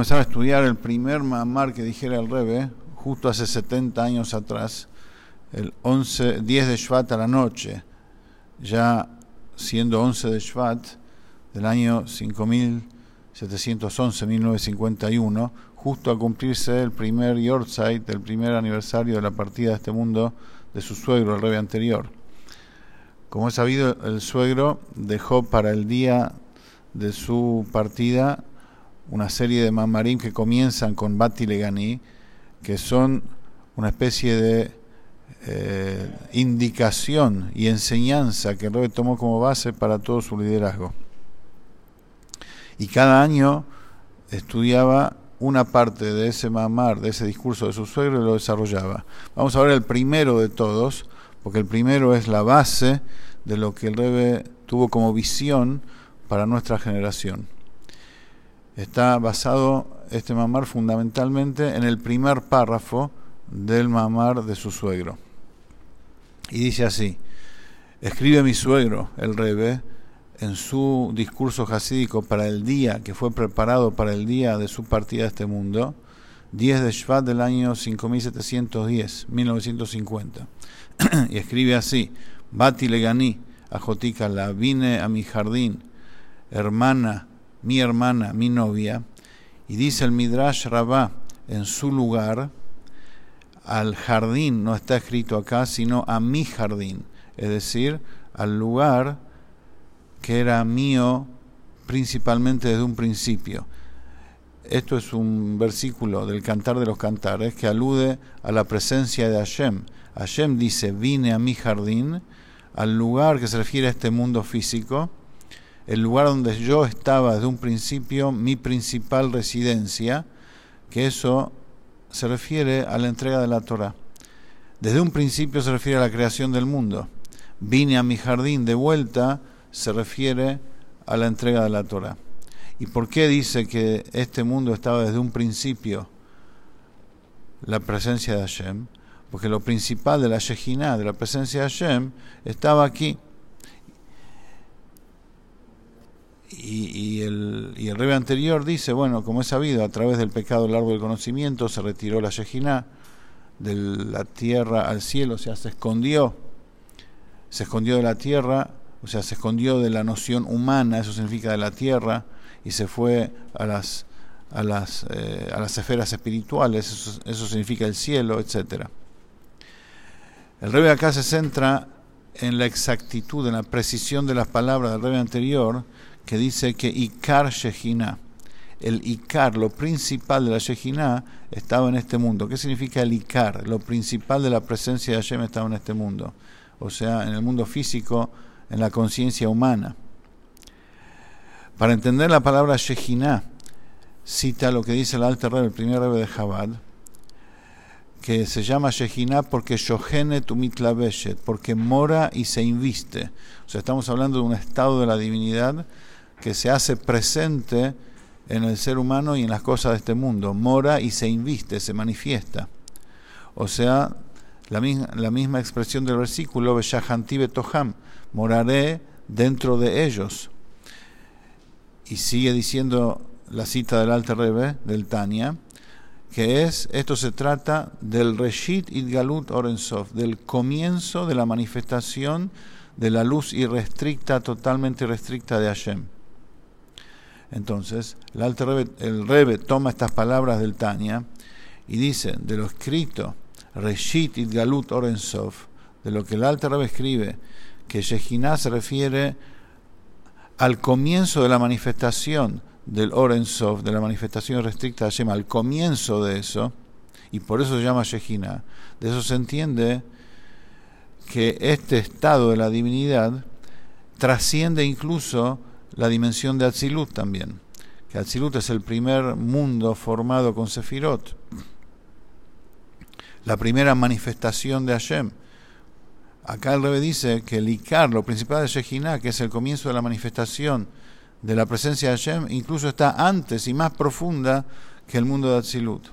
comenzar a estudiar el primer mamar que dijera el Rebe, justo hace 70 años atrás, el 11, 10 de Shvat a la noche, ya siendo 11 de Shvat del año 5711, 1951, justo a cumplirse el primer Yortzeit, el primer aniversario de la partida de este mundo de su suegro, el Rebe anterior. Como es sabido, el suegro dejó para el día de su partida una serie de mamarim que comienzan con Bati Legani, que son una especie de eh, indicación y enseñanza que el tomó como base para todo su liderazgo. Y cada año estudiaba una parte de ese mamar, de ese discurso de su suegro y lo desarrollaba. Vamos a ver el primero de todos, porque el primero es la base de lo que el Rebe tuvo como visión para nuestra generación. Está basado este mamar fundamentalmente en el primer párrafo del mamar de su suegro. Y dice así, escribe mi suegro, el Rebe, en su discurso hasídico para el día que fue preparado para el día de su partida a este mundo, 10 de Shvat del año 5710, 1950. y escribe así, Bati Legani, Ajotika, la vine a mi jardín, hermana, mi hermana, mi novia, y dice el Midrash Rabá en su lugar, al jardín, no está escrito acá, sino a mi jardín, es decir, al lugar que era mío principalmente desde un principio. Esto es un versículo del Cantar de los Cantares que alude a la presencia de Hashem. Hashem dice, vine a mi jardín, al lugar que se refiere a este mundo físico, el lugar donde yo estaba desde un principio, mi principal residencia, que eso se refiere a la entrega de la Torah. Desde un principio se refiere a la creación del mundo. Vine a mi jardín de vuelta, se refiere a la entrega de la Torah. ¿Y por qué dice que este mundo estaba desde un principio la presencia de Hashem? Porque lo principal de la Shejinah, de la presencia de Hashem, estaba aquí. Y, el, y el rebe anterior dice, bueno, como es sabido, a través del pecado del árbol del conocimiento se retiró la Shejinah de la tierra al cielo, o sea, se escondió, se escondió de la tierra, o sea, se escondió de la noción humana, eso significa de la tierra, y se fue a las, a las, eh, a las esferas espirituales, eso, eso significa el cielo, etcétera. El rebe acá se centra en la exactitud, en la precisión de las palabras del rebe anterior, que dice que Ikar Shejina, el Ikar, lo principal de la Shejina, estaba en este mundo. ¿Qué significa el Ikar? Lo principal de la presencia de Hashem estaba en este mundo. O sea, en el mundo físico, en la conciencia humana. Para entender la palabra Shejina, cita lo que dice el Alter Rebbe, el primer Rebbe de Chabad, que se llama Shejina porque Shohene Tumitlaveshet, porque mora y se inviste. O sea, estamos hablando de un estado de la divinidad que se hace presente en el ser humano y en las cosas de este mundo. Mora y se inviste, se manifiesta. O sea, la misma, expresión del versículo, Toham, moraré dentro de ellos. Y sigue diciendo la cita del Alter Rebbe, del Tania, que es, esto se trata del Reshit Idgalut Orensov, del comienzo de la manifestación de la luz irrestricta, totalmente irrestricta de Hashem. Entonces, el, Alter Rebbe, el toma estas palabras del Tania y dice, de lo escrito, Reshit Idgalut Orensov, de lo que el Alter Rebbe escribe, que Shekinah se refiere al comienzo de la manifestación del Orensov, de la manifestación restricta de Hashem, al comienzo de eso, y por eso se llama Shekinah, de eso se entiende que este estado de la divinidad trasciende incluso la dimensión de Atzilut también, que Atzilut es el primer mundo formado con Sefirot, la primera manifestación de Hashem. Acá el Rebe dice que el Ikar, lo principal de Shejinah, que es el comienzo de la manifestación de la presencia de Hashem, incluso está antes y más profunda que el mundo de Atzilut.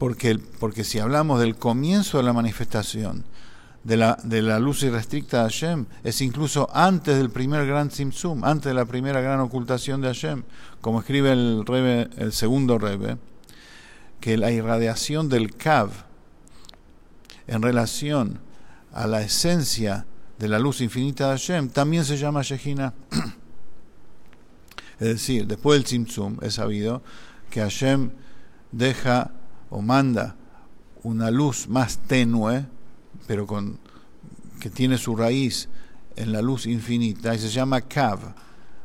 Porque, porque si hablamos del comienzo de la manifestación de la, de la luz irrestricta de Hashem es incluso antes del primer gran Tzimtzum, antes de la primera gran ocultación de Hashem, como escribe el, rebe, el segundo Rebe, que la irradiación del Kav en relación a la esencia de la luz infinita de Hashem también se llama Shejina. es decir, después del Tzimtzum es sabido que Hashem deja o manda una luz más tenue, pero con, que tiene su raíz en la luz infinita, y se llama Kav,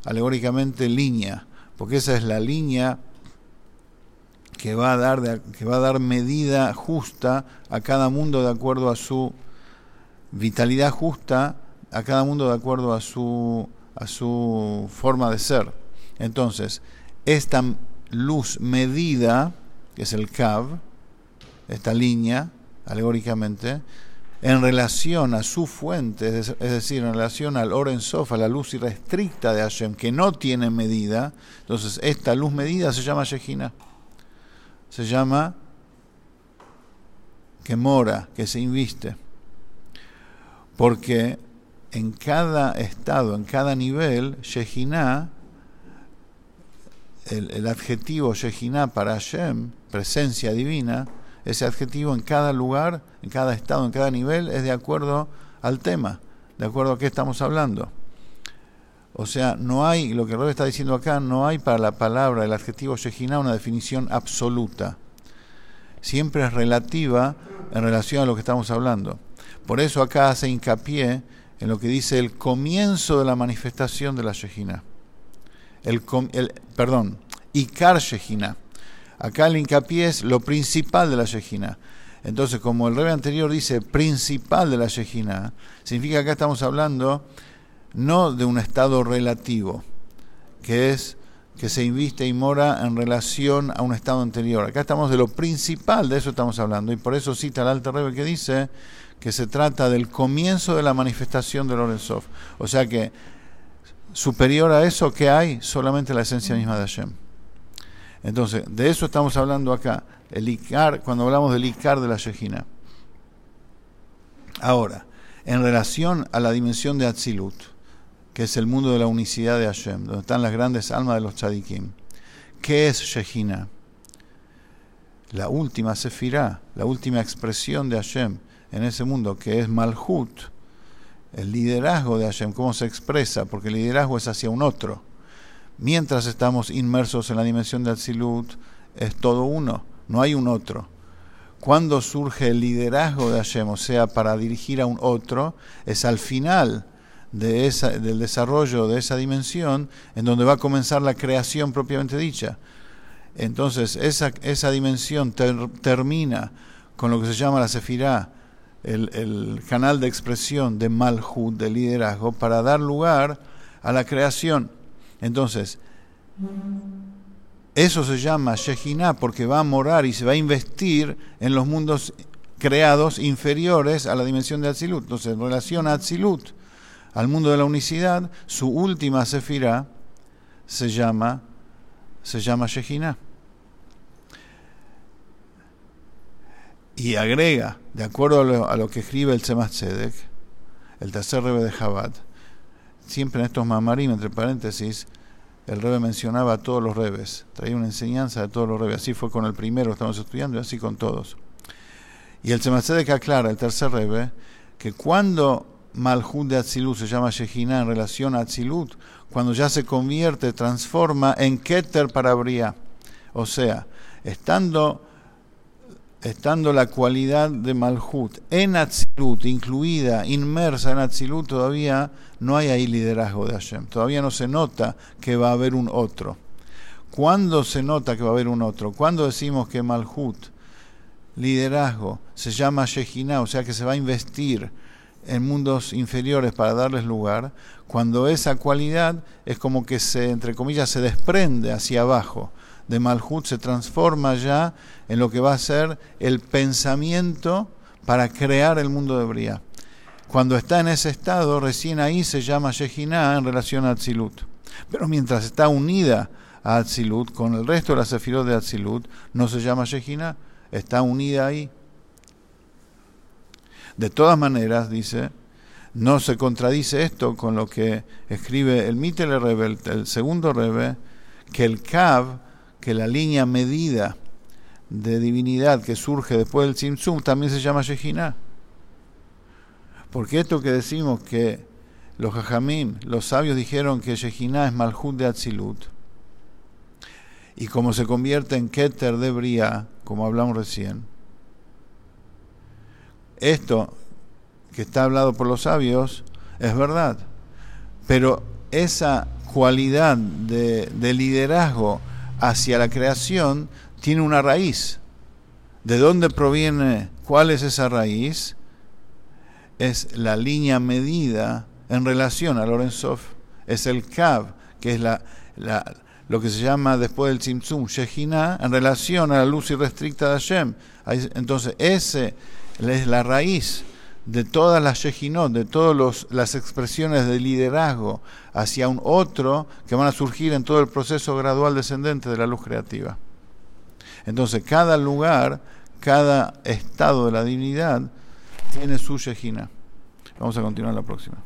alegóricamente línea, porque esa es la línea que va a dar, que va a dar medida justa a cada mundo de acuerdo a su vitalidad justa, a cada mundo de acuerdo a su, a su forma de ser. Entonces, esta luz medida, que es el Kav, esta línea, alegóricamente, en relación a su fuente, es decir, en relación al Oren Sof, a la luz irrestricta de Hashem, que no tiene medida, entonces esta luz medida se llama Shejina. Se llama que mora, que se inviste. Porque en cada estado, en cada nivel, Shejina, el, adjetivo Shejina para Hashem, presencia divina, ese adjetivo en cada lugar, en cada estado, en cada nivel, es de acuerdo al tema, de acuerdo a qué estamos hablando. O sea, no hay, lo que Rob está diciendo acá, no hay para la palabra, el adjetivo Shejina, una definición absoluta. Siempre es relativa en relación a lo que estamos hablando. Por eso acá hace hincapié en lo que dice el comienzo de la manifestación de la Shejina. El, el, perdón, Ikar Shejina Acá el hincapié es lo principal de la Shejina. Entonces, como el rebe anterior dice principal de la Shejina, significa que acá estamos hablando no de un estado relativo, que es que se inviste y mora en relación a un estado anterior. Acá estamos de lo principal, de eso estamos hablando, y por eso cita el Alter Rebbe que dice que se trata del comienzo de la manifestación de Lorenzov. O sea que superior a eso que hay, solamente la esencia misma de Hashem. Entonces, de eso estamos hablando acá, el Icar, cuando hablamos del Icar de la Shejina. Ahora, en relación a la dimensión de Atzilut, que es el mundo de la unicidad de Hashem, donde están las grandes almas de los tzadikim, ¿qué es Shejina? La última sefirá, la última expresión de Hashem en ese mundo, que es Malhut, el liderazgo de Hashem, cómo se expresa, porque el liderazgo es hacia un otro mientras estamos inmersos en la dimensión de Atzilut, es todo uno, no hay un otro. Cuando surge el liderazgo de Hashem, o sea, para dirigir a un otro, es al final de esa, del desarrollo de esa dimensión en donde va a comenzar la creación propiamente dicha. Entonces, esa, esa dimensión termina con lo que se llama la Sefirá, el, el canal de expresión de Malhut, de liderazgo, para dar lugar a la creación. Entonces, eso se llama Shejina porque va a morar y se va a investir en los mundos creados inferiores a la dimensión de Atzilut. Entonces, en relación a Atzilut, al mundo de la unicidad, su última sefirá se llama, se llama Shejina. Y agrega, de acuerdo a lo, que escribe el Tzemach Tzedek, el tercer rebe de Chabad, siempre en estos mamarim, entre paréntesis, el rebe mencionaba a todos los rebes, traía una enseñanza de todos los rebes. Así fue con el primero que estamos estudiando y así con todos. Y el que aclara, el tercer rebe, que cuando Malhut de Atzilut se llama Shejina en relación a Atzilut, cuando ya se convierte, transforma en Keter para Bria. O sea, estando estando la cualidad de Malhut en Atzilut, incluida, inmersa en Atzilut, todavía no hay ahí liderazgo de Hashem. Todavía no se nota que va a haber un otro. ¿Cuándo se nota que va a haber un otro? ¿Cuándo decimos que Malhut, liderazgo, se llama Shejina, o sea que se va a investir en mundos inferiores para darles lugar? Cuando esa cualidad es como que se, entre comillas, se desprende hacia abajo de Malhut se transforma ya en lo que va a ser el pensamiento para crear el mundo de Bria. Cuando está en ese estado, recién ahí se llama Shejina en relación a Atzilut. Pero mientras está unida a Atzilut, con el resto de la sefirot de Atzilut, no se llama Shejina, está unida ahí. De todas maneras, dice, no se contradice esto con lo que escribe el Mittler Rebbe, el, segundo Rebbe, que el Kav, que la línea medida de divinidad que surge después del Tzimtzum, también se llama Shejinah. Porque esto que decimos que los Jajamim, los sabios dijeron que Shejinah es Malhut de Atzilut, y como se convierte en Keter de Bria, como hablamos recién, esto que está hablado por los sabios es verdad. Pero esa cualidad de, liderazgo hacia la creación tiene una raíz. ¿De dónde proviene? ¿Cuál es esa raíz? Es la línea medida en relación a Lorenzov. Es el Kav, que es la, lo que se llama después del Tzimtzum, Shejina, en relación a la luz irrestricta de Hashem. Entonces, ese es la raíz de todas las Shejinot, de todas las expresiones de liderazgo hacia un otro que van a surgir en todo el proceso gradual descendente de la luz creativa. Entonces, cada lugar, cada estado de la divinidad tiene su Shejina. Vamos a continuar la próxima.